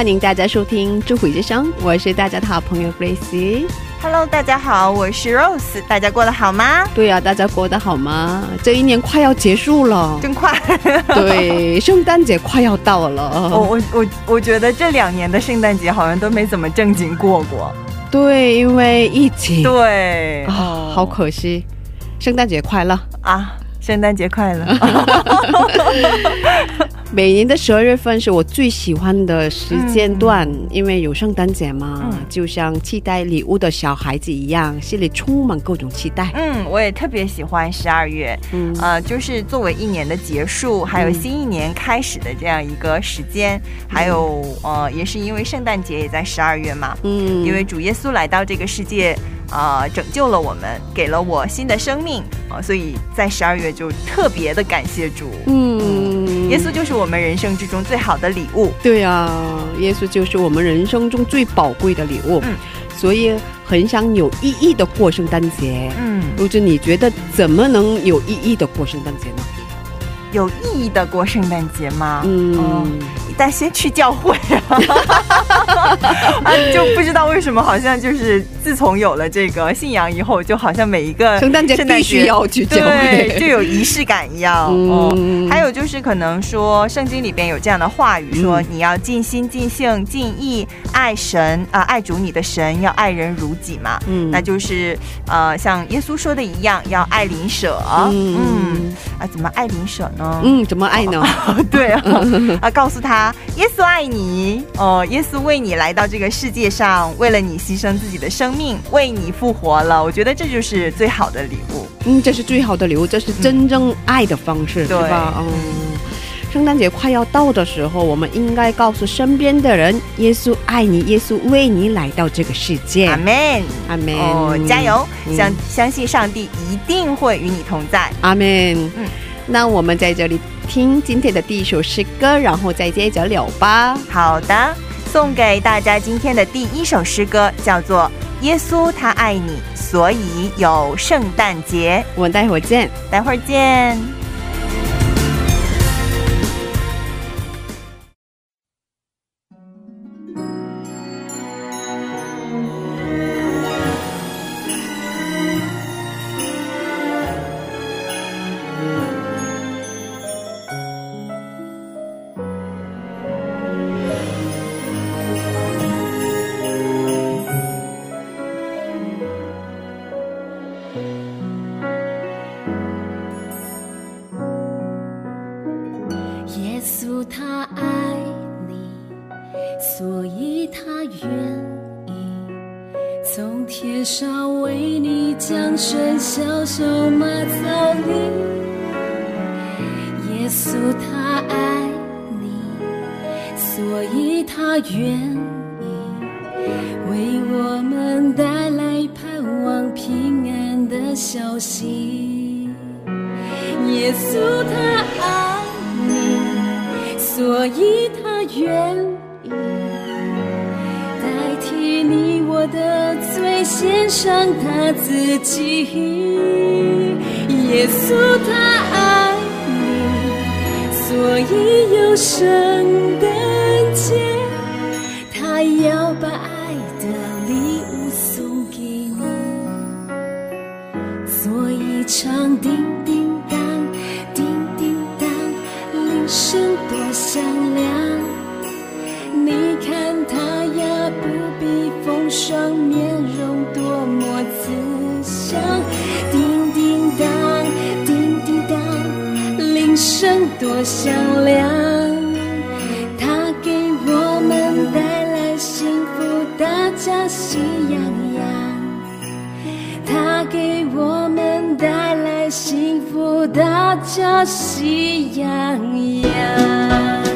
欢迎大家收听《智慧之声》，我是大家的好朋友 Grace。Hello，大家好，我是 Rose，大家过得好吗？对呀、大家过得好吗？这一年快要结束了，真快！对，圣诞节快要到了。我我我我觉得这两年的圣诞节好像都没怎么正经过过。对，因为疫情，对，啊，哦好可惜。圣诞节快乐！啊！圣诞节快乐！每年的十二月份是我最喜欢的时间段，因为有圣诞节嘛，嗯。就像期待礼物的小孩子一样，心里充满各种期待。嗯，我也特别喜欢十二月，嗯。呃，就是作为一年的结束，还有新一年开始的这样一个时间，还有呃，也是因为圣诞节也在十二月嘛，嗯。因为主耶稣来到这个世界，呃，拯救了我们，给了我新的生命，呃，所以在十二月就特别的感谢主。嗯耶稣就是我们人生之中最好的礼物。对啊，耶稣就是我们人生中最宝贵的礼物，嗯所以很想有意义的过圣诞节。嗯，如子，你觉得怎么能有意义的过圣诞节呢？有意义的过圣诞节吗？嗯，哦但先去教会啊，啊，就不知道为什么，好像就是自从有了这个信仰以后，就好像每一个圣诞节必须要去教会，对，就有仪式感一样。嗯哦，还有就是可能说圣经里边有这样的话语说，嗯你要尽心、尽性、尽意爱神啊、爱主你的神，要爱人如己嘛。嗯那就是呃，像耶稣说的一样，要爱邻舍。嗯嗯啊，怎么爱邻舍呢？嗯，怎么爱呢？对啊，啊，告诉他，耶稣爱你哦，耶稣为你来到这个世界上，为了你牺牲自己的生命，为你复活了。我觉得这就是最好的礼物。嗯，这是最好的礼物，这是真正爱的方式，对是吧？嗯。圣诞节快要到的时候，我们应该告诉身边的人，耶稣爱你，耶稣为你来到这个世界。阿门，阿门。哦，加油！嗯相相信上帝一定会与你同在。阿门。嗯那我们在这里听今天的第一首诗歌，然后再接着聊吧。好的，送给大家今天的第一首诗歌叫做《耶稣他爱你，所以有圣诞节》。我们待会儿见。待会儿见。叮叮当，叮叮当，铃声多响亮。你看他呀，不必风霜，面容多么慈祥。叮叮当，叮叮当，铃声多响亮。他给我们带来幸福，大家喜呀。大家喜洋洋。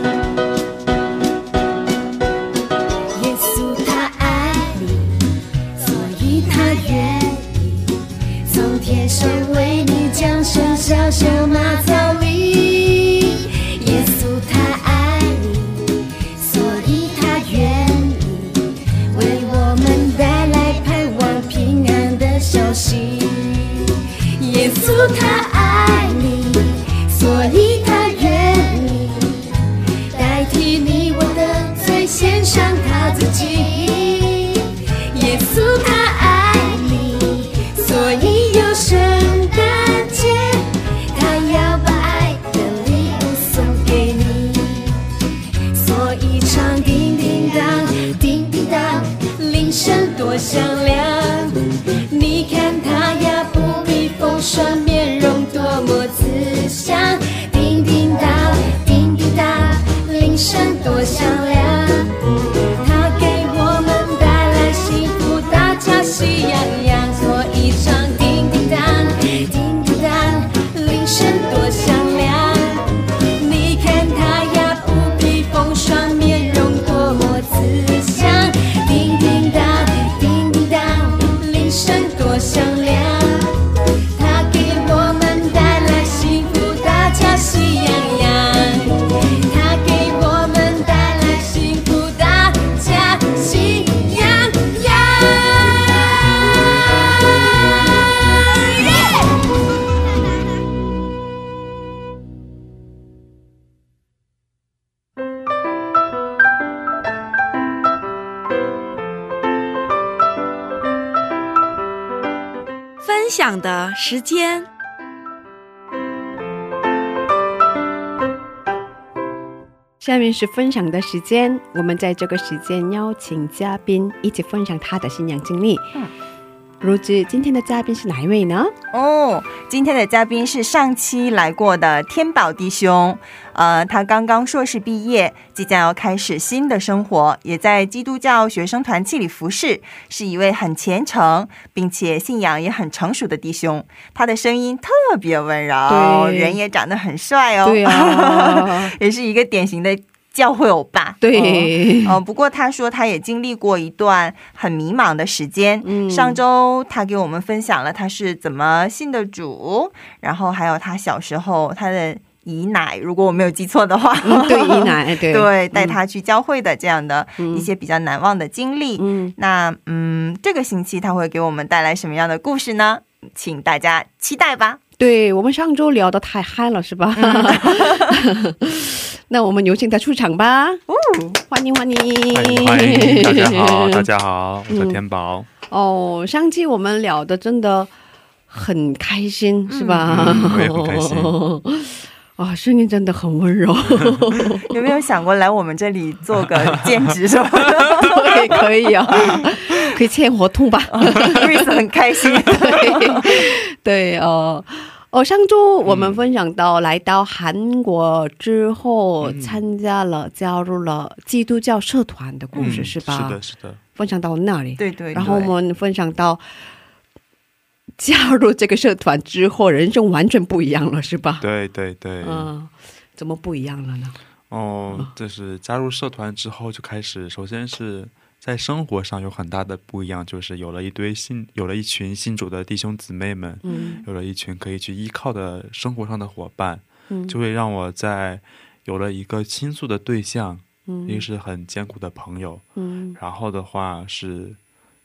是分享的时间，我们在这个时间邀请嘉宾一起分享他的信仰经历。嗯如知今天的嘉宾是哪一位呢？哦，今天的嘉宾是上期来过的天宝弟兄，呃，他刚刚硕士毕业，即将要开始新的生活，也在基督教学生团契里服侍，是一位很虔诚并且信仰也很成熟的弟兄。他的声音特别温柔，人也长得很帅哦，对啊，也是一个典型的教会欧巴。对，呃，不过他说他也经历过一段很迷茫的时间。嗯上周他给我们分享了他是怎么信的主，然后还有他小时候他的姨奶，如果我没有记错的话，嗯对，姨奶，对对带他去教会的这样的嗯一些比较难忘的经历。嗯，那嗯，这个星期他会给我们带来什么样的故事呢？请大家期待吧。对我们上周聊的太嗨了，是吧？那我们有请他出场吧。哦，欢迎欢迎欢迎欢迎，大家好，大家好，我是天宝。哦，上期我们聊的真的很开心，是吧？嗯我也很开心。啊、声音真的很温柔，有没有想过来我们这里做个兼职什么的对，可以啊，可以签合同吧？？Grace 很开心。对，对，哦。哦，上周我们分享到，来到韩国之后，嗯参加了、加入了基督教社团的故事，嗯是吧？是的，是的，分享到那里，对对对，然后我们分享到加入这个社团之后，人生完全不一样了，是吧？对对对。嗯，怎么不一样了呢？哦，就是加入社团之后就开始，首先是在生活上有很大的不一样，就是有了一堆信，有了一群信主的弟兄姊妹们，嗯有了一群可以去依靠的生活上的伙伴，嗯就会让我在有了一个倾诉的对象，嗯一个是很艰苦的朋友，嗯然后的话是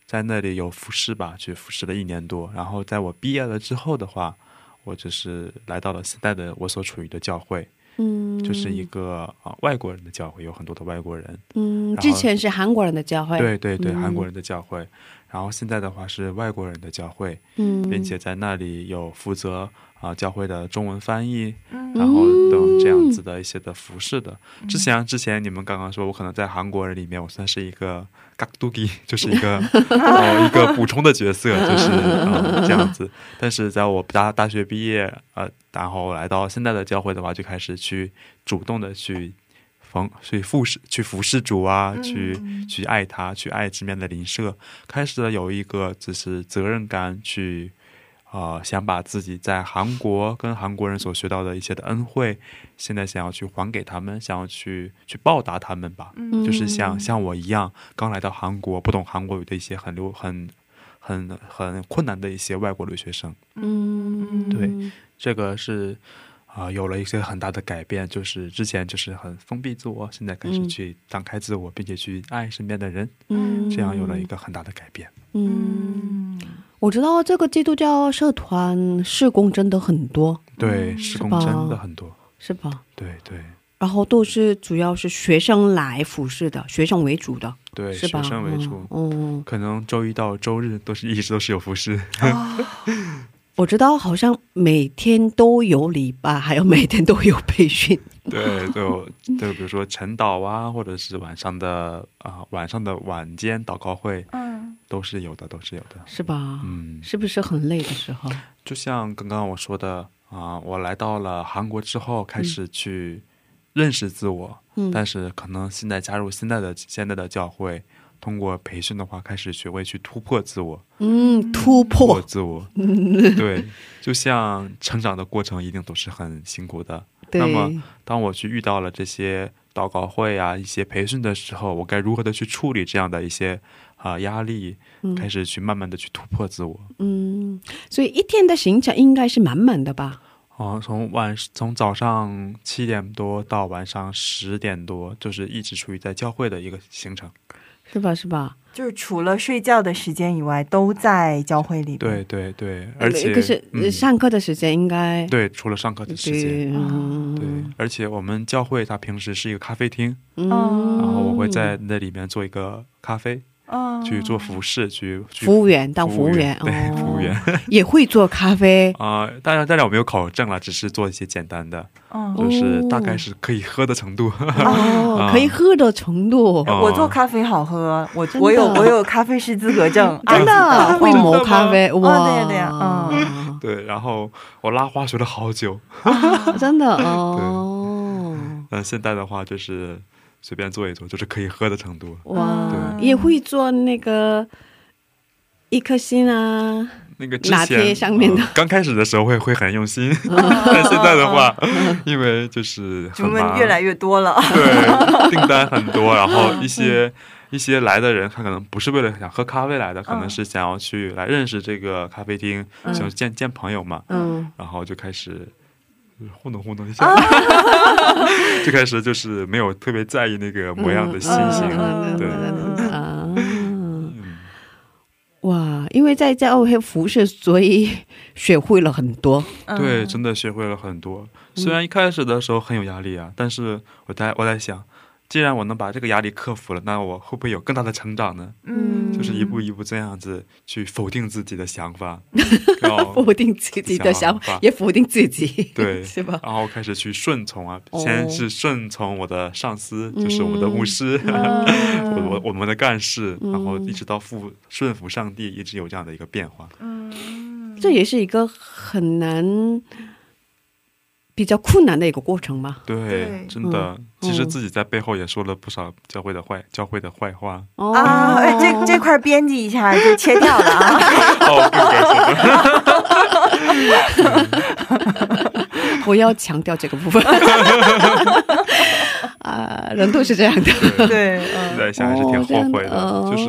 在那里有服侍吧，去服侍了一年多。然后在我毕业了之后的话，我就是来到了现在的我所处于的教会，嗯，就是一个啊、外国人的教会，有很多的外国人。嗯，之前是韩国人的教会，对对对，嗯韩国人的教会。然后现在的话是外国人的教会，嗯，并且在那里有负责啊、教会的中文翻译，嗯然后等这样子的一些的服饰的。之前啊之前你们刚刚说我可能在韩国人里面我算是一个嘎杜基，就是一个哦 一个补充的角色，就是、呃、这样子。但是在我大大学毕业呃然后来到现在的教会的话，就开始去主动的去逢去服侍去服侍主啊，去去爱他，去爱这边的邻舍，开始了有一个就是责任感去。啊、想把自己在韩国跟韩国人所学到的一些的恩惠，现在想要去还给他们，想要去去报答他们吧。嗯就是像像我一样，刚来到韩国，不懂韩国语的一些很流很很很困难的一些外国留学生。嗯，对这个是啊、有了一些很大的改变，就是之前就是很封闭自我，现在开始嗯去打开自我，并且去爱身边的人，嗯这样有了一个很大的改变。嗯，我知道这个基督教社团事工真的很多，对，施工真的很多。是吧？对对然后都是主要是学生来服侍的，学生为主的，对，学？生为主。嗯，可能周一到周日都是一直都是有服饰，我知道好像每天都有礼拜，还有每天都有培训。对，都有对，比如说晨祷啊，或者是晚上的啊、晚上的晚间祷告会，嗯都是有的，都是有的。是吧？嗯，是不是很累的时候？就像刚刚我说的啊、我来到了韩国之后，开始去认识自我，嗯但是可能现在加入现在的现在的教会，通过培训的话，开始学会去突破自我，嗯，突破，自我。对，就像成长的过程一定都是很辛苦的。那么当我去遇到了这些祷告会啊、一些培训的时候，我该如何的去处理这样的一些啊、压力？开始去慢慢的去突破自我。嗯，所以一天的行程应该是满满的吧？哦，从晚从早上七点多到晚上十点多，就是一直处于在教会的一个行程。是吧？是吧？就是除了睡觉的时间以外，都在教会里。对，对对，而且可是、上课的时间应该对，除了上课的时间，对，嗯对，而且我们教会它平时是一个咖啡厅，嗯，然后我会在那里面做一个咖啡，嗯，去做服饰，去去服务员当服务员，对，哦。服务员。也会做咖啡，啊、当然当然我没有考证了，只是做一些简单的，嗯，就是大概是可以喝的程度。可以喝的程度，哦我做咖啡好喝，我真的？我有我有咖啡师资格证，真的？啊会磨咖啡，哇，哦对呀对呀嗯。对，然后我拉花学了好久，真的？哦，那现在的话就是随便做一做，就是可以喝的程度。哇，对。也会做那个一颗心啊，那个之拿前铁上面的。呃刚开始的时候会会很用心，但现在的话，因为就是主很忙，们越来越多了。对 订单很多，然后一些一些来的人，他可能不是为了想喝咖啡来的，可能是想要去来认识这个咖啡厅，想见见朋友嘛，嗯，然后就开始。糊弄糊弄一下，最开始就是没有特别在意那个模样的心情，嗯对，啊，嗯哇，因为在在奥黑服饰，所以学会了很多，对，嗯真的学会了很多。虽然一开始的时候很有压力啊，但是我在我在想，既然我能把这个压力克服了，那我会不会有更大的成长呢？嗯。就是一步一步这样子去否定自己的想法，然后否定自己的想想法。法，也否定自己，对 是吧？然后开始去顺从啊，哦。先是顺从我的上司，就是我们的嗯牧师，嗯 我我我们的干事，然后一直到服顺服上帝，一直有这样的一个变化。嗯。这也是一个很难、比较困难的一个过程吧。对对，真的，嗯。其实嗯自己在背后也说了不少教会的坏教会的坏话。哦。啊，哎，这这块编辑一下就切掉了啊。我要强调这个部分。啊，人都是这样的，对，现嗯。在想还是挺后悔的，哦就是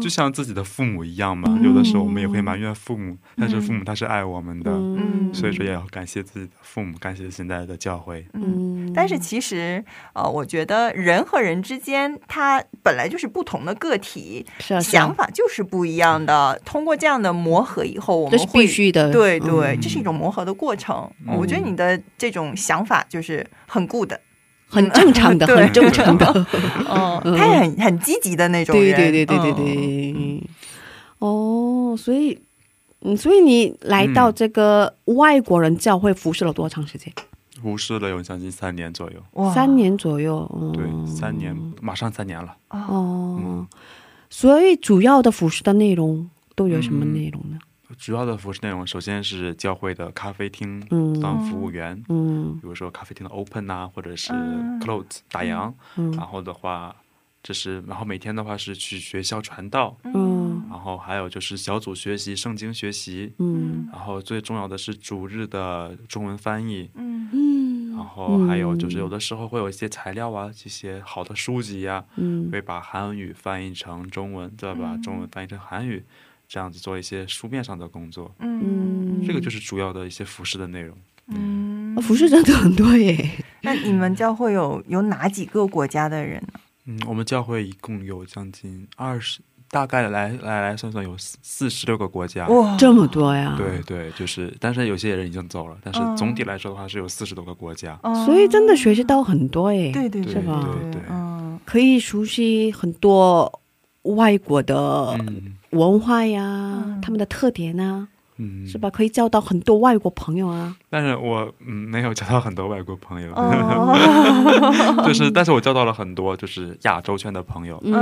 就像自己的父母一样嘛。有的时候我们也会埋怨父母，但是父母他是爱我们的，嗯所以说也要感谢自己的父母，感谢现在的教会。嗯，但是其实，呃，我觉得人和人之间，他本来就是不同的个体，是啊，是啊想法就是不一样的。通过这样的磨合以后，我这是们会必须的，对对，嗯这是一种磨合的过程。嗯我觉得你的这种想法就是很 good，很正常的，很正常的。哦，他也很很积极的那种对人。对对对对嗯。对。哦，所以，嗯，所以你来到嗯这个外国人教会服侍了多长时间？服侍了有将近三年左右，哇三年左右。嗯对，三年马上三年了。哦，嗯，所以主要的服侍的内容都有什么嗯内容呢？主要的服饰内容，首先是教会的咖啡厅嗯当服务员，嗯比如说咖啡厅的 open 啊，或者是嗯。close 打烊，嗯。然后的话，这是然后每天的话是去学校传道，嗯。然后还有就是小组学习圣经学习，嗯。然后最重要的是主日的中文翻译，嗯。嗯。然后还有就是有的时候会有一些材料啊，这些好的书籍呀、嗯。会把韩语翻译成中文，再把中文翻译成韩语，这样子做一些书面上的工作。嗯这个就是主要的一些服饰的内容。嗯服饰真的很多耶。那你们教会有有哪几个国家的人呢？嗯，我们教会一共有将近二十，大概来来来算算有四四十六个国家。哇，这么多呀！对对，就是，但是有些人已经走了，但是嗯总体来说的话是有四十多个国家。哦所以真的学习到很多耶。对对对是吧对对对嗯可以熟悉很多外国的嗯文化呀，嗯。他们的特点啊，嗯，是吧？可以交到很多外国朋友啊。但是我嗯没有交到很多外国朋友，哦，就是，但是我交到了很多就是亚洲圈的朋友，嗯。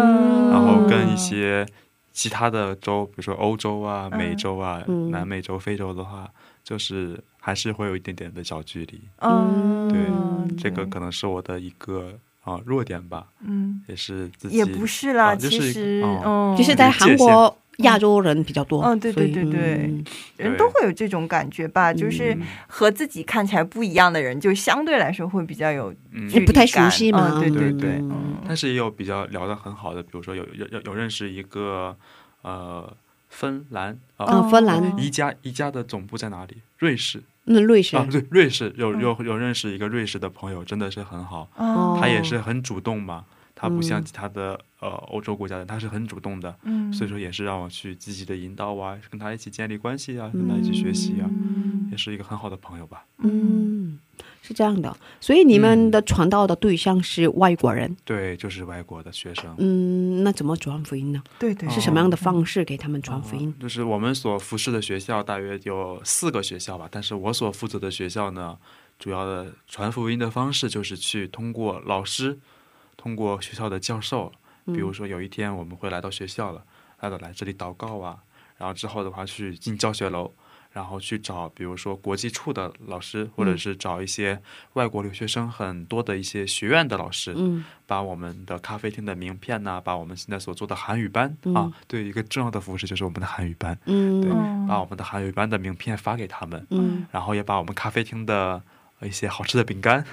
然后跟一些其他的州，比如说欧洲啊、嗯美洲啊、嗯。南美洲、非洲的话，就是还是会有一点点的小距离。嗯，对，这个可能是我的一个啊、弱点吧，嗯，也是自己也不是啦，其实，哦嗯，就是在韩国。亚洲人比较多。嗯对对对对嗯。人都会有这种感觉吧，就是嗯。和自己看起来不一样的人，就相对来说会比较有不太熟悉嘛嗯对对嗯对，嗯。嗯但是也有比较聊得很好的，比如说有有有有认识一个呃芬兰啊、嗯芬兰。宜家宜家的总部在哪里？瑞士那瑞士。啊，对，瑞士有有有认识一个瑞士的朋友，真的是很好。哦。他也是很主动嘛，他不像嗯。其他的、呃欧洲国家的，他是很主动的，嗯。所以说也是让我去积极的引导啊，跟他一起建立关系啊，跟他一起学习啊，嗯。也是一个很好的朋友吧。嗯，是这样的。所以你们的传道的对象是外国人。对，就是外国的学生。嗯，那怎么传福音呢？对对是什么样的方式给他们传福音？哦就是我们所服侍的学校大约有四个学校吧，但是我所负责的学校呢，主要的传福音的方式就是去通过老师，通过学校的教授，比如说有一天我们会来到学校了，来到来这里祷告啊，然后之后的话去进教学楼。然后去找，比如说国际处的老师，或者是找一些外国留学生很多的一些学院的老师，嗯。把我们的咖啡厅的名片呐、把我们现在所做的韩语班、嗯。啊，对，一个重要的服饰就是我们的韩语班，对，嗯把我们的韩语班的名片发给他们，嗯。然后也把我们咖啡厅的一些好吃的饼干、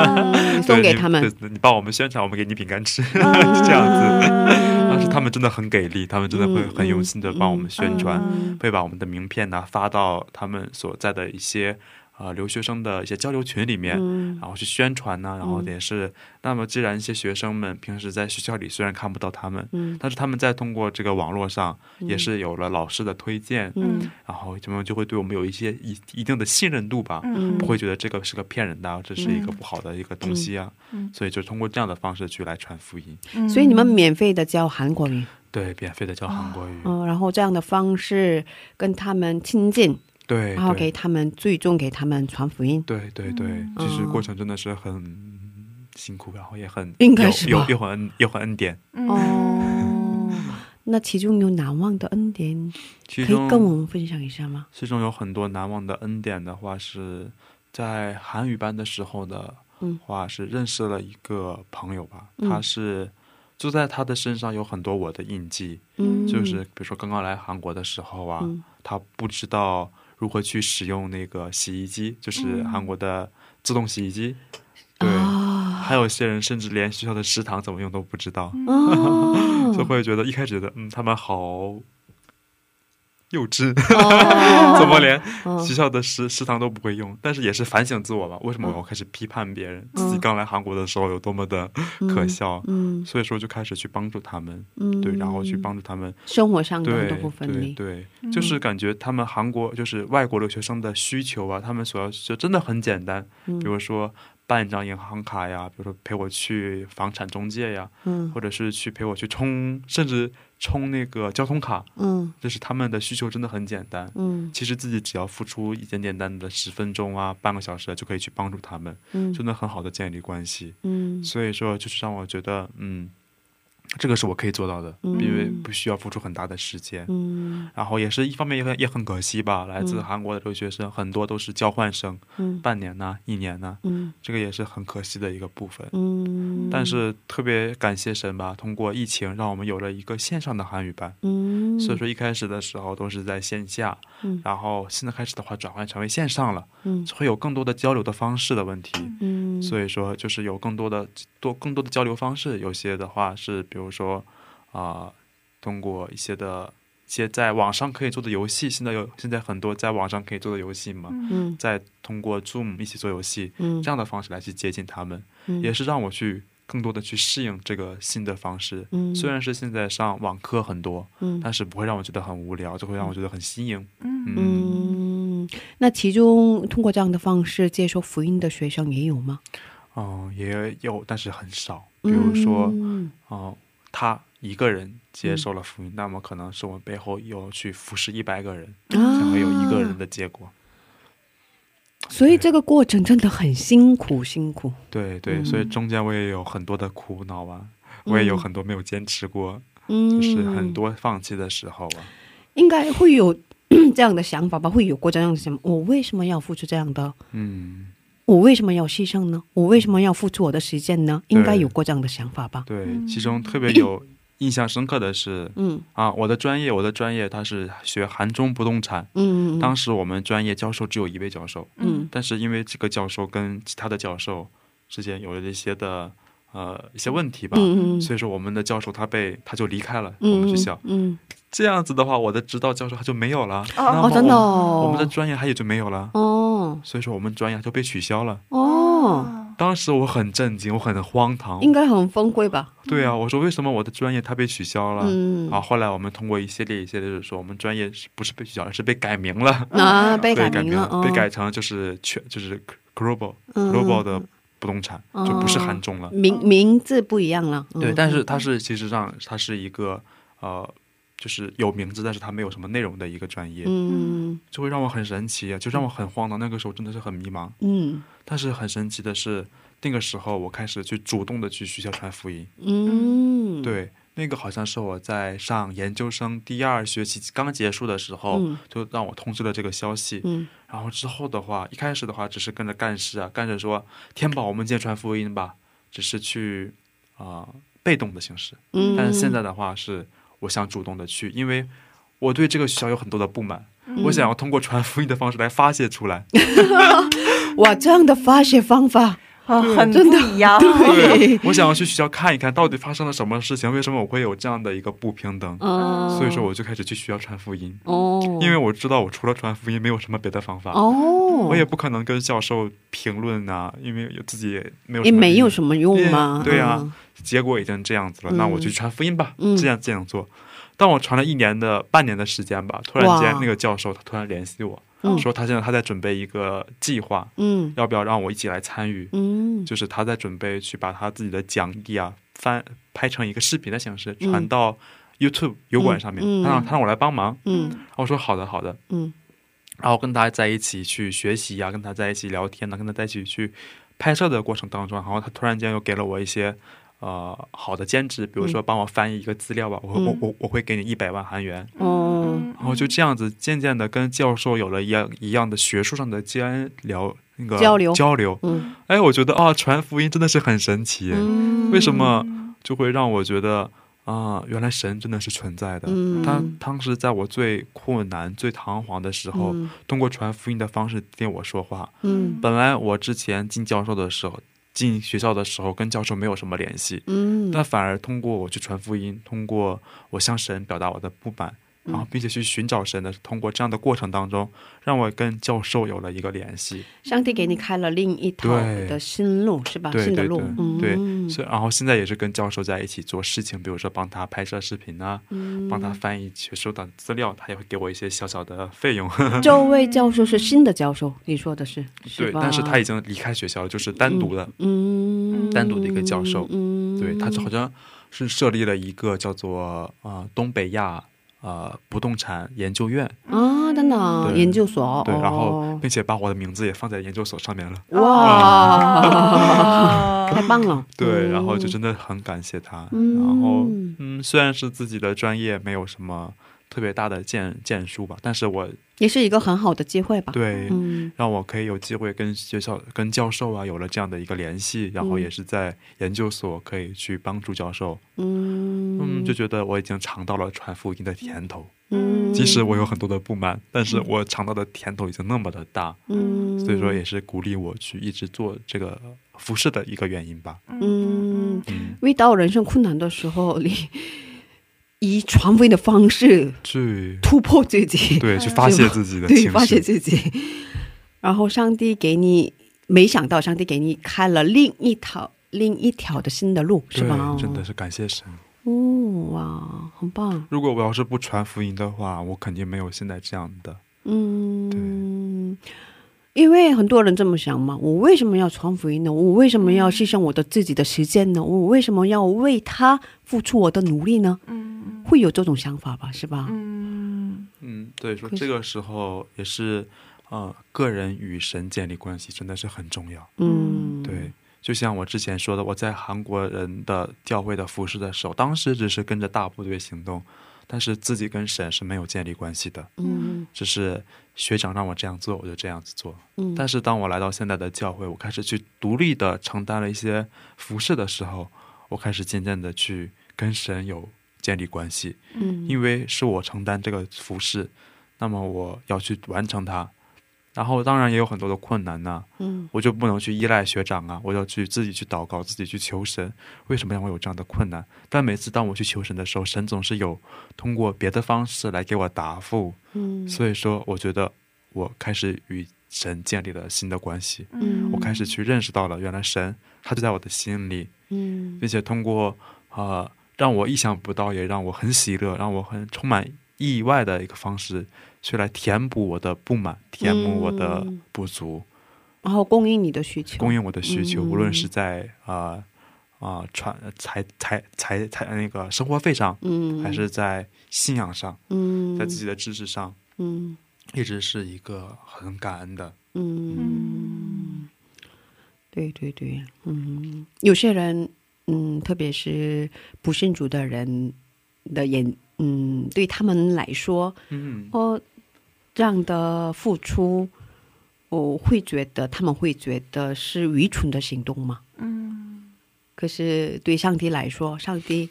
送给他们。对。你对你帮我们宣传，我们给你饼干吃，是 这样子。但是他们真的很给力，他们真的会嗯很用心的帮我们宣传，嗯会把我们的名片呢、发到他们所在的一些呃留学生的一些交流群里面，嗯。然后去宣传呢、然后也是，那么既然一些学生们平时在学校里虽然看不到他们，嗯。但是他们在通过这个网络上也是有了老师的推荐，嗯。然后他们就会对我们有一些一一定的信任度吧，嗯。不会觉得这个是个骗人的啊，这是一个不好的一个东西啊，嗯。所以就通过这样的方式去来传福音，嗯。所以你们免费的教韩国语，对，免费的教韩国语，嗯，然后这样的方式跟他们亲近，对，然后给他们最终给他们传福音。对对对，嗯。其实哦过程真的是很辛苦，然后也很应该是吧。有有恩又很恩典，嗯。哦，那其中有难忘的恩典，可以跟我们分享一下吗？其中有很多难忘的恩典的话，是在韩语班的时候的嗯。话，是认识了一个朋友吧，嗯。他是就在他的身上有很多我的印记，嗯，就是比如说刚刚来韩国的时候啊，嗯。他不知道如何去使用那个洗衣机，就是嗯。韩国的自动洗衣机，对。啊，还有些人甚至连学校的食堂怎么用都不知道，哦，就会觉得一开始觉得嗯他们好幼稚，哦。怎么连哦学校的食食堂都不会用？但是也是反省自我吧，为什么嗯。我要开始批判别人？嗯。自己刚来韩国的时候有多么的可笑，嗯。所以说就开始去帮助他们，嗯，对，然后去帮助他们，生活上的很对多部分里，对对，嗯。就是感觉他们韩国就是外国留学生的需求啊，他们所要就真的很简单，嗯。比如说办一张银行卡呀，比如说陪我去房产中介呀，嗯。或者是去陪我去充，甚至充那个交通卡，嗯就是他们的需求真的很简单。嗯其实自己只要付出一点简单的十分钟啊，半个小时就可以去帮助他们，嗯就能很好的建立关系。嗯所以说，就是让我觉得，嗯，这个是我可以做到的，嗯因为不需要付出很大的时间。嗯。然后也是一方面也很也很可惜吧，来自韩国的留学生很多都是交换生，嗯。半年呐、一年呐、嗯这个也是很可惜的一个部分。嗯，但。是特别感谢神吧，通过疫情让我们有了一个线上的韩语班。嗯，所以。说一开始的时候都是在线下，嗯。然后现在开始的话转换成为线上了，嗯。会有更多的交流的方式的问题。嗯，所以说就是有更多的多更多的交流方式，有些的话是比如说啊、通过一些的一些在网上可以做的游戏，现在有现在很多在网上可以做的游戏嘛，嗯。再通过 Zoom 一起做游戏，嗯。这样的方式来去接近他们，嗯。也是让我去更多的去适应这个新的方式。嗯。虽然是现在上网课很多，嗯。但是不会让我觉得很无聊，就会让我觉得很新颖。嗯。嗯，嗯，那其中通过这样的方式接受福音的学生也有吗？哦、也有，但是很少。比如说，嗯哦、他一个人接受了福音，那么可能是我们背后有去服侍一百个人，才会有一个人啊的结果。所以这个过程真的很辛苦，辛苦。对对，嗯所以中间我也有很多的苦恼啊，我也有很多没有坚持过，嗯，就是很多放弃的时候啊。应该会有 这样的想法吧？会有过这样的想法，我为什么要付出这样的？嗯，我为什么要牺牲呢？我为什么要付出我的时间呢？应该有过这样的想法吧？对，其中特别有印象深刻的是嗯啊，我的专业，我的专业它是学韩中不动产。嗯，当时我们专业教授只有一位教授，嗯但是因为这个教授跟其他的教授之间有了一些的呃一些问题吧，所以说我们的教授他被他就离开了嗯我们学校。嗯。这样子的话，我的指导教授他就没有了，哦，真的我哦，我们的专业他也就没有了，哦。所以说我们专业就被取消了。哦，当时我很震惊，我很荒唐。应该很崩溃吧？对啊，我说为什么我的专业它被取消了？嗯。啊，后来我们通过一系列一系列，就是说我们专业是不是被取消了，是被改名了，啊，被被改名了，哦。被改成就是全就是 global 嗯 global 的不动产，哦就不是韩中了。名名字不一样了。嗯对，但是它是其实上它是一个呃，就是有名字，但是它没有什么内容的一个专业，嗯就会让我很神奇，啊就让我很慌的。那个时候真的是很迷茫，嗯但是很神奇的是，那个时候我开始去主动的去学校传福音。嗯，对，那个好像是我在上研究生第二学期刚结束的时候，嗯就让我通知了这个消息。嗯然后之后的话，一开始的话只是跟着干事啊，干着说天宝，我们今天传福音吧，只是去啊、被动的形式。嗯，但是现在的话是我想主动的去，因为我对这个学校有很多的不满，嗯我想要通过传福音的方式来发泄出来。哇，这样的发泄方法，啊很真的不一样。对，我想要去学校看一看到底发生了什么事情，为什么我会有这样的一个不平等。嗯，所以说，我就开始去学校传福音，哦，因为我知道我除了传福音没有什么别的方法。哦，我也不可能跟教授评论呐，因为有自己也没有也什么没有什么用嘛，对呀、嗯结果已经这样子了，嗯那我就去传福音吧，嗯这样这样做。当我传了一年的半年的时间吧，突然间那个教授他突然联系我，嗯。说他现在他在准备一个计划，嗯。要不要让我一起来参与？嗯。就是他在准备去把他自己的讲义啊翻拍成一个视频的形式嗯传到 YouTube 油管上面，嗯他让他让我来帮忙。嗯。然后我说好的好的，嗯。然后跟他在一起去学习呀、跟他在一起聊天呐、跟他在一起去拍摄的过程当中，然后他突然间又给了我一些呃好的兼职，比如说帮我翻译一个资料吧，我我嗯。我我会给你一百万韩元，哦。然后就这样子渐渐的跟教授有了一样一样的学术上的交聊那个交流。交流，嗯。哎，我觉得啊传福音真的是很神奇，嗯，为什么就会让我觉得啊原来神真的是存在的。嗯。他当时在我最困难、最彷徨的时候，嗯。通过传福音的方式听我说话。嗯。本来我之前进教授的时候，进学校的时候跟教授没有什么联系，嗯。但反而通过我去传福音，通过我向神表达我的不满，嗯然后并且去寻找神的，通过这样的过程当中，让我跟教授有了一个联系。上帝给你开了另一套对。的新路是吧？对新的路，对。嗯。是，然后现在也是跟教授在一起做事情，比如说帮他拍摄视频啊，嗯。帮他翻译学术的资料，他也会给我一些小小的费用。这位教授是新的教授，你说的是对，吧？但是他已经离开学校了，就是单独的，嗯。单独的一个教授。嗯，对他好像是设立了一个叫做呃东北亚呃不动产研究院，啊，真的啊对研究所，对，然后哦并且把我的名字也放在研究所上面了。哇，太棒了，对，然后就嗯真的很感谢他。嗯。然后，嗯，虽然是自己的专业没有什么特别大的建建树吧，但是我也是一个很好的机会吧，对、嗯。让我可以有机会跟学校、跟教授啊有了这样的一个联系，然后嗯也是在研究所可以去帮助教授。嗯。嗯，就觉得我已经尝到了传福音的甜头。嗯。即使我有很多的不满，但是我尝到的甜头已经那么的大，嗯，所以说也是鼓励我去一直做这个服饰的一个原因吧。嗯，嗯，遇到人生困难的时候，你以传福音的方式去突破自己，对 去发泄自己的，情绪，发泄自己。然后上帝给你，没想到上帝给你开了另一条另一条的新的路，是吧？真的是感谢神。哦，哇，很棒。如果我要是不传福音的话，我肯定没有现在这样的。嗯，因为很多人这么想嘛，我为什么要传福音呢？我为什么要牺牲我的自己的时间呢？我为什么要为他付出我的努力呢？嗯会有这种想法吧，是吧？嗯嗯，对，说可是这个时候也是，呃，个人与神建立关系真的是很重要。嗯，对，就像我之前说的，我在韩国人的教会的服饰的时候，当时只是跟着大部队行动，但是自己跟神是没有建立关系的，嗯只是学长让我这样做，我就这样子做。嗯，但是当我来到现在的教会，我开始去独立的承担了一些服饰的时候，我开始渐渐的去跟神有建立关系，嗯，因为是我承担这个服饰，那么我要去完成它。然后当然也有很多的困难呐、嗯我就不能去依赖学长啊，我要去自己去祷告，自己去求神。为什么让我有这样的困难？但每次当我去求神的时候，神总是有通过别的方式来给我答复。嗯，所以说，我觉得我开始与神建立了新的关系，嗯我开始去认识到了原来神他就在我的心里，嗯并且通过呃让我意想不到，也让我很喜乐，让我很充满意外的一个方式，去来填补我的不满，填补我的嗯。不足。然后供应你的需求，供应我的需求，嗯。无论是在啊啊传财财财财那个生活费上，嗯，还是在信仰上，嗯，在自己的知识上，嗯。一直是一个很感恩的。嗯，对对对，嗯，有些人，嗯，特别是不信主的人的眼，嗯，对他们来说，嗯。哦，这样的付出，我会觉得他们会觉得是愚蠢的行动吗？嗯可是对上帝来说，上帝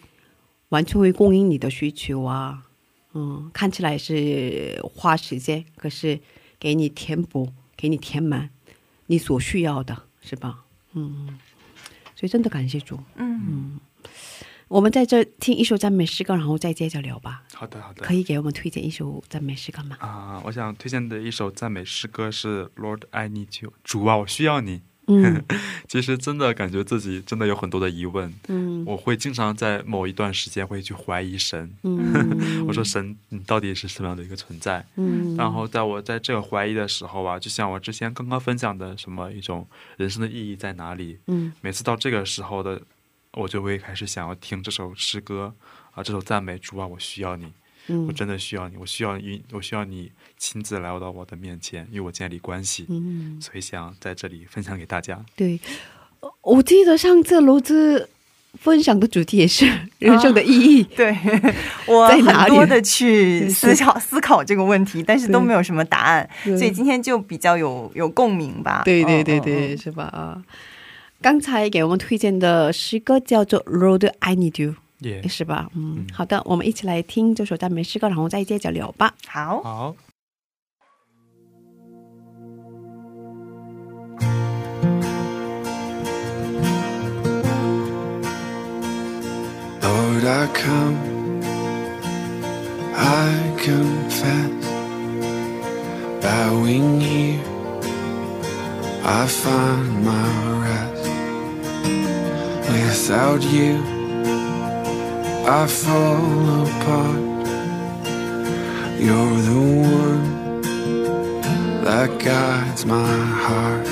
完全会供应你的需求啊。嗯，看起来是花时间，可是给你填补，给你填满你所需要的，是吧？嗯，所以真的感谢主。嗯我们在这听一首赞美诗歌，然后再接着聊吧。好的好的。可以给我们推荐一首赞美诗歌吗？啊，我想推荐的一首赞美诗歌是《Lord I Need You》，主啊，我需要你。嗯 其实真的感觉自己真的有很多的疑问，嗯我会经常在某一段时间会去怀疑神，嗯，我说神，你到底是什么样的一个存在？嗯，然后在我在这个怀疑的时候啊，就像我之前刚刚分享的，什么一种人生的意义在哪里？嗯每次到这个时候的，我就会开始想要听这首诗歌啊，这首赞美主啊，我需要你，嗯我真的需要你，我需要你，我需要你亲自来到我的面前，与我建立关系，嗯，所以想在这里分享给大家。对，呃我记得上次罗子分享的主题也是 人生的意义。对 我很多的去思考思考这个问题，但是都没有什么答案，所以今天就比较有有共鸣吧。对对嗯对对，嗯是吧？啊，刚才给我们推荐的诗歌叫做《Road I Need You 耶、》，是吧？嗯，嗯好的，我们一起来听这首赞美诗歌，然后再接着聊吧。好，好。Lord, I come, I confess, bowing here, I find my. Without you, I fall apart. You're the one that guides my heart.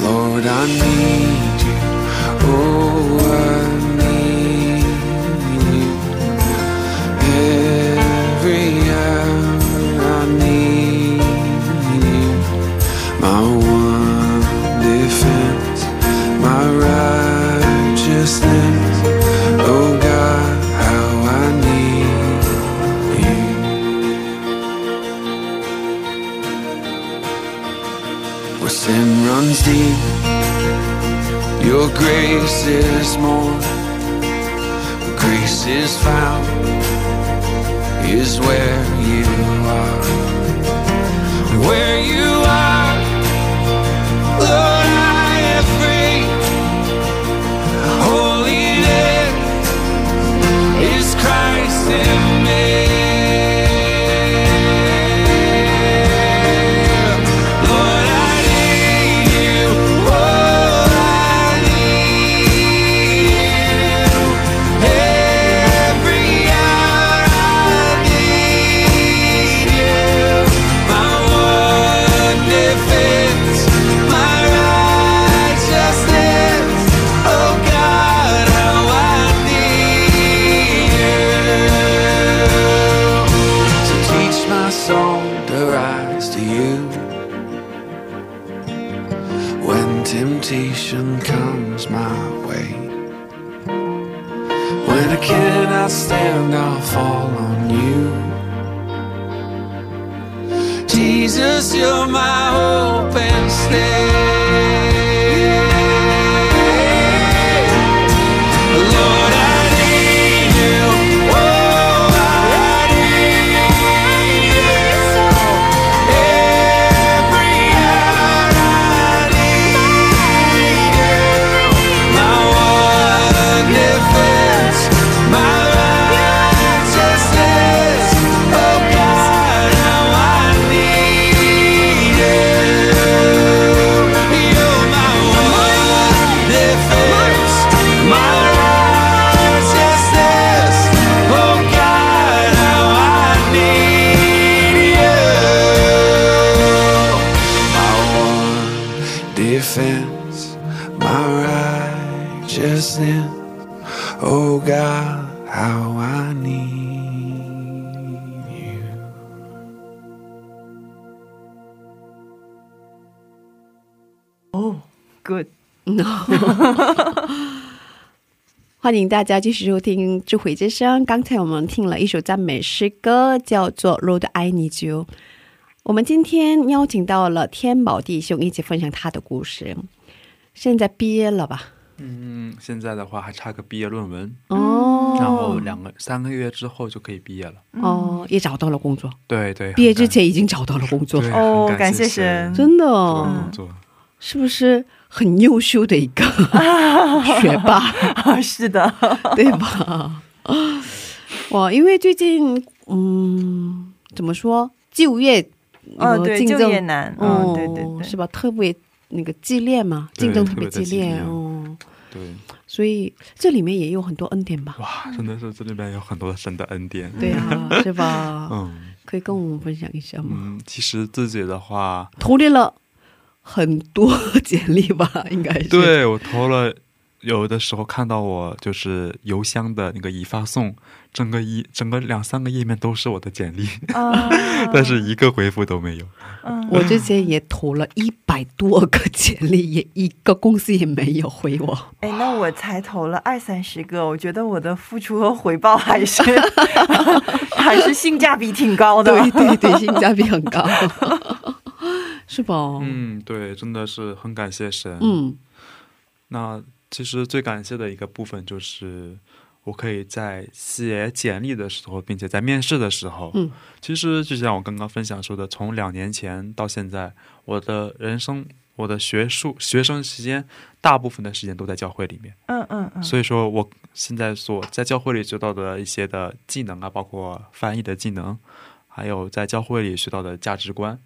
Lord, I need you. Oh, I grace is more. Grace is found is where you are. Where you are, Lord, I am free. Holiness is Christ in me. 大家继续收听《智慧之声》。刚才我们听了一首赞美诗歌，叫做《Lord I Need You》。我们今天邀请到了天宝弟兄一起分享他的故事。现在毕业了吧？嗯，现在的话还差个毕业论文，哦，然后两个三个月之后就可以毕业了。哦，也找到了工作。对对，毕业之前已经找到了工作，感哦感谢谢神真的哦，工作。是不是很优秀的一个学霸？是的，对吧？哇，因为最近，嗯，怎么说，就业嗯，对，就呃竞争业难，哦嗯，对对对，是吧？特别那个激烈嘛，竞争特别激烈激烈哦，对，所以这里面也有很多恩典吧？哇，真的是这里面有很多神的恩典。对啊，是吧？嗯可以跟我们分享一下吗？嗯，其实自己的话，投递了很多简历吧，应该是。对我投了，有的时候看到我就是邮箱的那个已发送，整个一整个两三个页面都是我的简历，啊，但是一个回复都没有。嗯，我之前也投了一百多个简历，也一个公司也没有回我。哎，那我才投了二三十个，我觉得我的付出和回报还是还是性价比挺高的。对对对，性价比很高，是吧？嗯，对，真的是很感谢神。嗯那其实最感谢的一个部分就是，我可以在写简历的时候，并且在面试的时候，嗯，其实就像我刚刚分享说的，从两年前到现在，我的人生、我的学术、学生时间，大部分的时间都在教会里面。嗯嗯嗯，所以说，我现在所在教会里学到的一些的技能啊，包括翻译的技能，还有在教会里学到的价值观，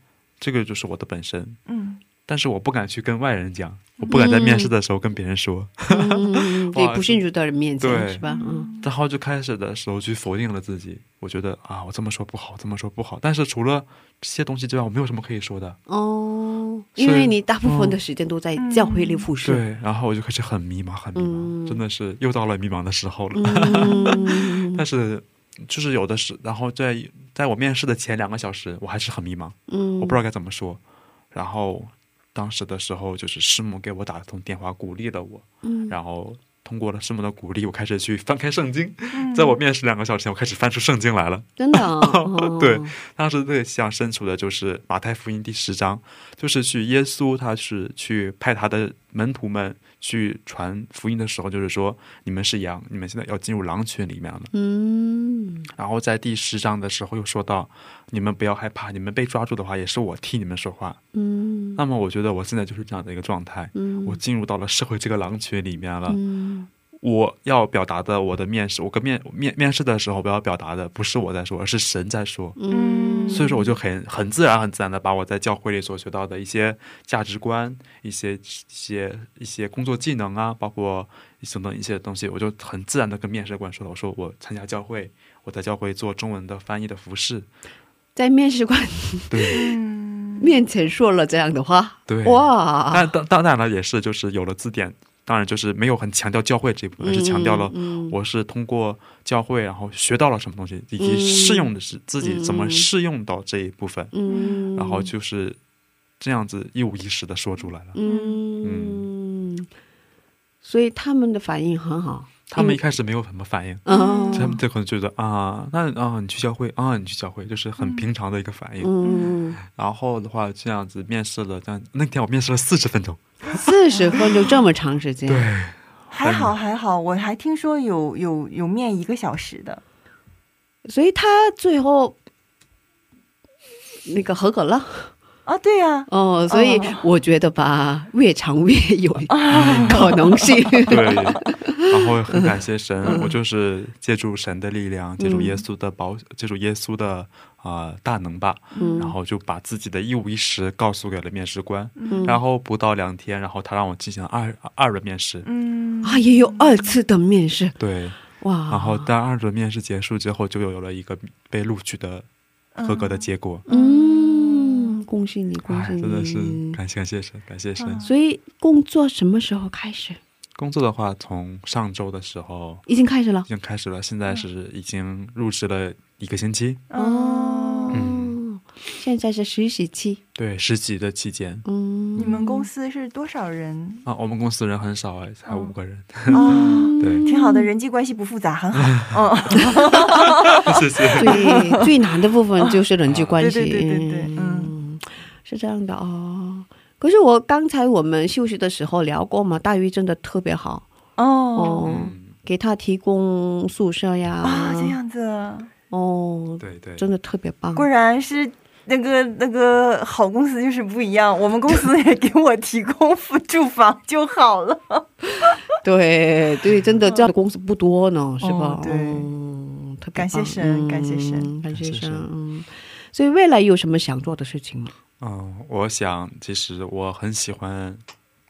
这个就是我的本身。嗯但是我不敢去跟外人讲，我不敢在面试的时候跟别人说。嗯，对哇不信主的人面前是吧？嗯然后就开始的时候去否定了自己，我觉得啊，我这么说不好，这么说不好。但是除了这些东西之外，我没有什么可以说的。哦，因为你大部分的时间都在教会里服侍。对，然后我就开始很迷茫，很迷茫，嗯真的是又到了迷茫的时候了。嗯 但是就是有的是，然后在在我面试的前两个小时，我还是很迷茫，嗯，我不知道该怎么说。然后当时的时候，就是师母给我打了通电话，鼓励了我，嗯然后通过了师母的鼓励，我开始去翻开圣经。嗯在我面试两个小时前，我开始翻出圣经来了。真的、哦对当时最想身处的就是马太福音第十章，就是去耶稣他是去派他的门徒们去传福音的时候，就是说你们是羊，你们现在要进入狼群里面了。嗯然后在第十章的时候又说到，你们不要害怕，你们被抓住的话也是我替你们说话。嗯那么我觉得我现在就是这样的一个状态，嗯我进入到了社会这个狼群里面了。嗯我要表达的，我的面试，我跟面面面试的时候，我要表达的不是我在说，而是神在说。嗯，所以说，我就很很自然、很自然的把我在教会里所学到的一些价值观、一些一些一些工作技能啊，包括一些等等一些东西，我就很自然的跟面试官说了，我说我参加教会，我在教会做中文的翻译的服饰。在面试官对。嗯面前说了这样的话，对，哇，但当当然了，也是就是有了字典，当然就是没有很强调教会这一部分，而是强调了嗯我是通过教会，然后学到了什么东西，以及适用的是自己怎么适用到这一部分，嗯，然后就是这样子一五一十的说出来了。嗯，所以他们的反应很好，他们一开始没有什么反应，嗯他们就可能觉得啊，那啊你去教会啊，你去教会，就是很平常的一个反应。嗯，然后的话，这样子面试了，这样那天我面试了四十分钟，四十分钟这么长时间，对，还好还好，我还听说有有有面一个小时的，所以他最后那个合格了啊，对呀、哦，所以哦。我觉得吧，越长越有 可能性。对，然后很感谢神，我就是借助神的力量，借助耶稣的保，借助耶稣的啊、呃大能吧，嗯。然后就把自己的一五一十告诉给了面试官，嗯。然后不到两天，然后他让我进行二二轮面试，嗯。啊，也有二次的面试。对，哇，然后当二轮面试结束之后，就有了一个被录取的合格的结果，嗯，恭喜你，恭哎，喜你，真的是感谢感谢神，感谢神。所以工作什么时候开始？工作的话，从上周的时候已经开始了已。经开始了，现在是已经入职了一个星期，哦，嗯现在是实习期。对，实习的期间。嗯，你们公司是多少人？啊，我们公司人很少哎，才五个人。哦，对，挺好的，人际关系不复杂，很好。嗯，谢谢。最最难的部分就是人际关系。对对对对对嗯嗯，是这样的哦。可是我刚才我们休息的时候聊过嘛，大鱼真的特别好哦给他提供宿舍呀，啊，这样子，哦，对对，真的特别棒。果然是那个那个好公司就是不一样。我们公司也给我提供附住房就好了。对对，真的这样的公司不多呢，是吧哦？对感谢神感谢神。感谢神嗯，所以未来有什么想做的事情吗？嗯，我想其实我很喜欢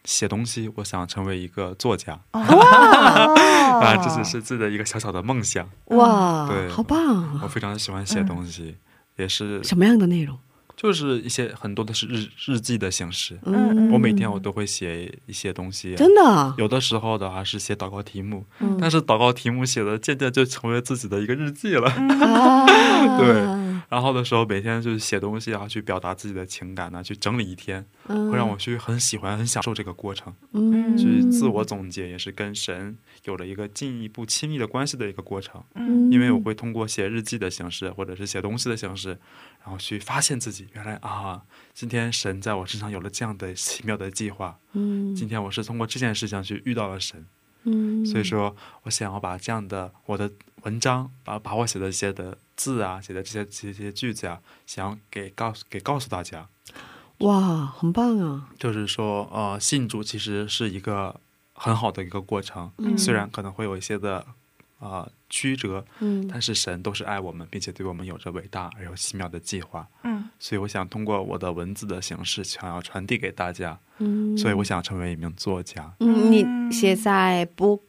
写东西，我想成为一个作家。啊，这只是自己的一个小小的梦想。哇，对好棒啊！我非常喜欢写东西，也是什么样的内容？就是一些很多的是日日记的形式。嗯我每天我都会写一些东西，真的啊？有的时候的话是写祷告题目，嗯但是祷告题目写的渐渐就成为自己的一个日记了。啊，对然后的时候每天就是写东西啊，去表达自己的情感呢、去整理一天，嗯，会让我去很喜欢、很享受这个过程，嗯去自我总结，也是跟神有了一个进一步亲密的关系的一个过程。嗯因为我会通过写日记的形式，或者是写东西的形式，然后去发现自己原来啊，今天神在我身上有了这样的奇妙的计划。嗯今天我是通过这件事情去遇到了神，嗯，所以说我想要把这样的我的文章，把把我写的这些的字啊，写的这些这些句子啊，想要给告诉给告诉大家，哇，很棒啊！就是说，呃，信主其实是一个很好的一个过程，嗯虽然可能会有一些的啊、呃曲折，嗯但是神都是爱我们，并且对我们有着伟大而又奇妙的计划。嗯所以我想通过我的文字的形式，想要传递给大家。嗯，所以我想成为一名作家。嗯，你写在博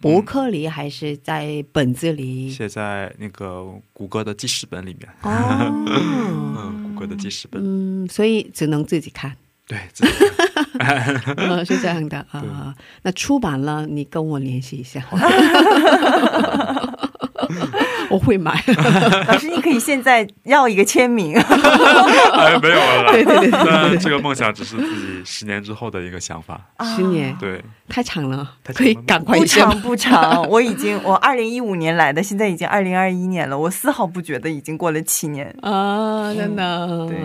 博客里还是在本子里？写在那个谷歌的记事本里面，哦，嗯，谷歌的记事本，嗯，所以只能自己看。对，自己嗯，是这样的 啊。那出版了，你跟我联系一下。我会买。老师，你可以现在要一个签名。哎，没有了啦。对对对对那这个梦想只是自己十年之后的一个想法。十年对，太长了，可以赶快不长不长，我已经我二零一五年来的，现在已经二零二一年了，我丝毫不觉得已经过了七年。啊！真的，对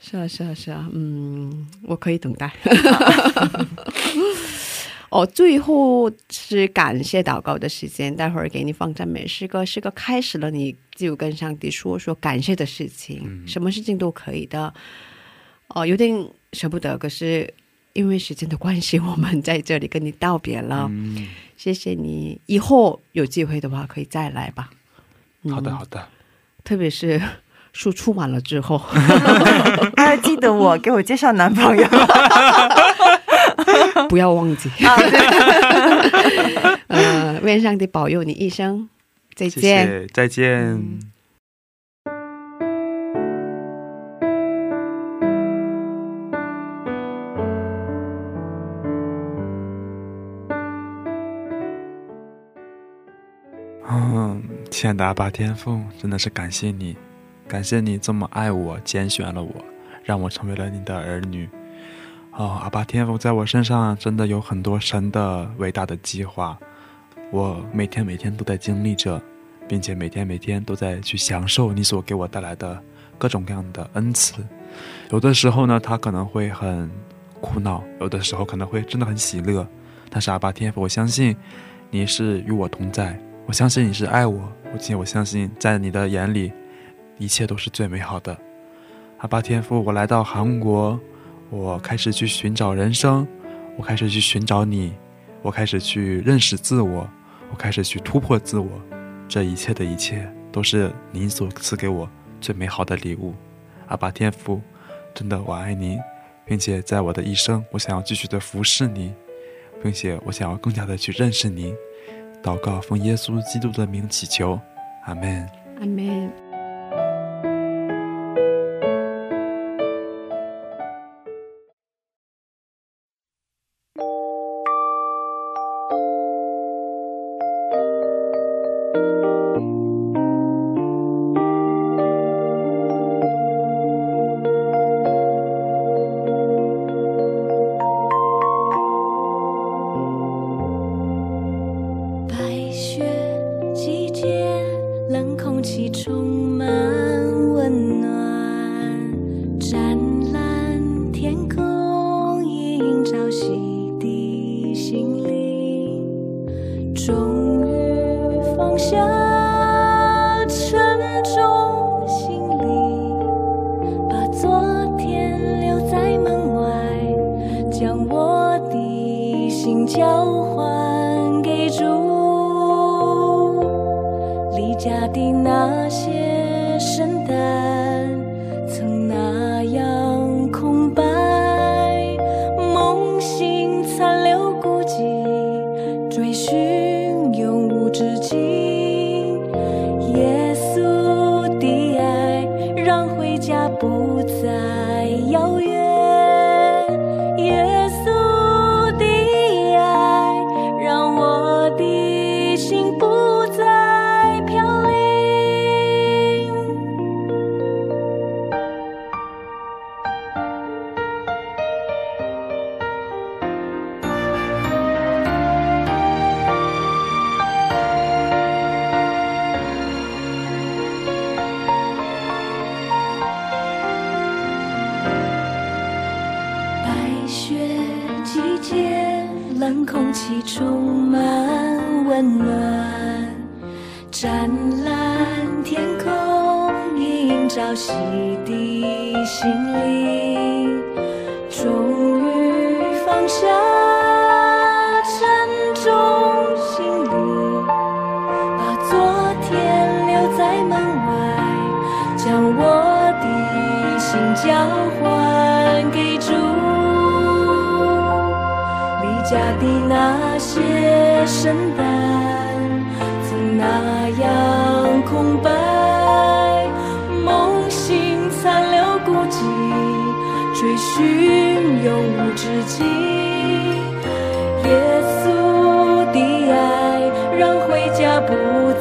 是啊，是啊，是啊，嗯，我可以等待。哦，最后是感谢祷告的时间，待会儿给你放赞美诗歌，诗歌开始了，你就跟上帝说说感谢的事情，什么事情都可以的。哦，有点舍不得，可是因为时间的关系，我们在这里跟你道别了。嗯，谢谢你，以后有机会的话可以再来吧。好的，好的。特别是书出完了之后，啊，记得我给我介绍男朋友。不要忘记。啊，呃，愿上帝保佑你一生，再见。谢，再见。嗯，亲爱的阿爸天父，真的是感谢你，感谢你这么爱我，拣选了我，让我成为了你的儿女。哦，阿爸天父在我身上真的有很多神的伟大的计划，我每天每天都在经历着，并且每天每天都在去享受你所给我带来的各种各样的恩赐。有的时候呢，他可能会很苦恼，有的时候可能会真的很喜乐。但是阿爸天父，我相信你是与我同在，我相信你是爱我，而且我相信在你的眼里，一切都是最美好的。阿爸天父，我来到韩国，我开始去寻找人生，我开始去寻找你，我开始去认识自我，我开始去突破自我。这一切的一切，都是您所赐给我最美好的礼物。阿爸天父，真的我爱您，并且在我的一生，我想要继续的服侍您，并且我想要更加的去认识您。祷告，奉耶稣基督的名祈求，阿门。阿门。一种映照洗涤心灵，终于放下沉重行李，把昨天留在门外，将我的心交还给主。离家的那些圣诞，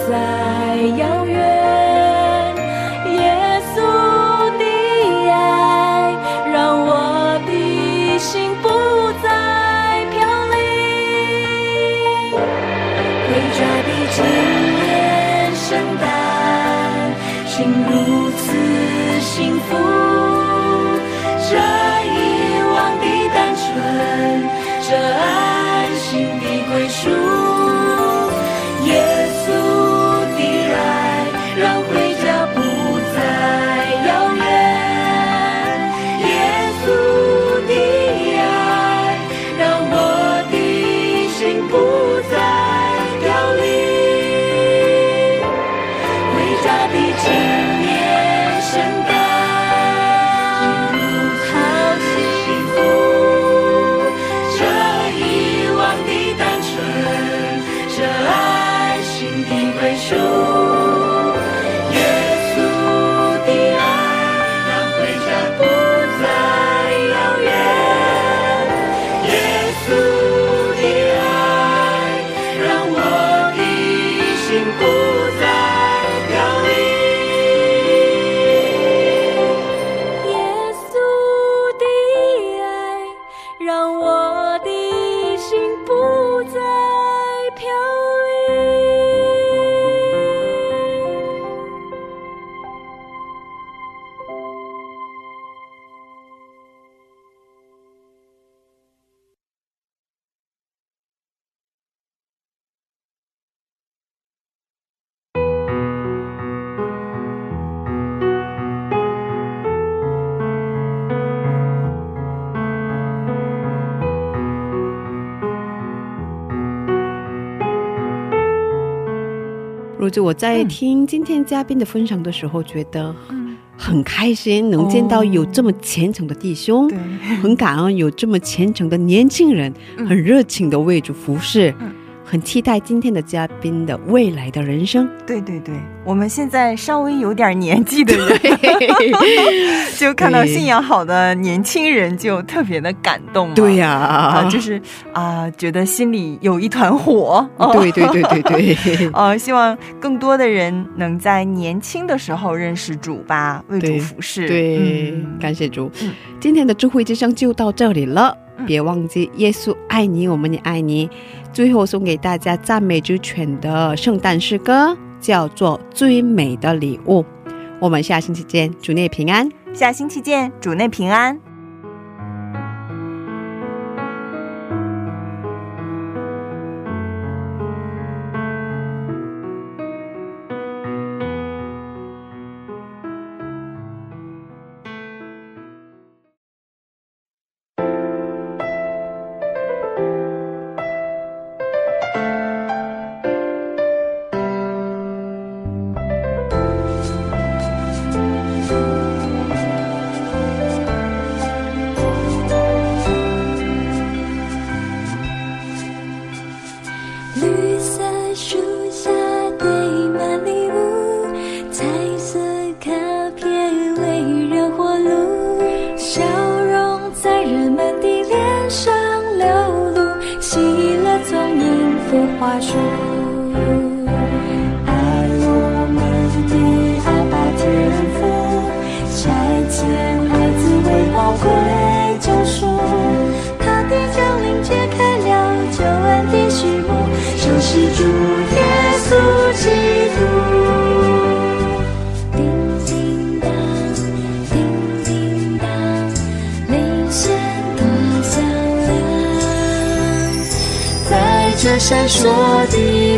不如就，我在听今天嘉宾的分享的时候，觉得很开心，能见到有这么虔诚的弟兄，对，很感恩有这么虔诚的年轻人，嗯。很热情的为主服侍，嗯很期待今天的嘉宾的未来的人生。对对对，我们现在稍微有点年纪的人，就看到信仰好的年轻人，就特别的感动嘛。对呀、啊，就是啊、觉得心里有一团火。哦对对对对对呃，希望更多的人能在年轻的时候认识主吧，为主服侍。对，嗯感谢主。嗯今天的智慧之声就到这里了，嗯别忘记耶稣爱你，我们也爱你。最后送给大家赞美之犬的圣诞诗歌，叫做《最美的礼物》。我们下星期见，主内平安。下星期见，主内平安。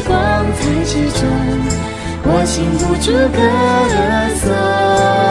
光彩之中，我禁不住歌颂。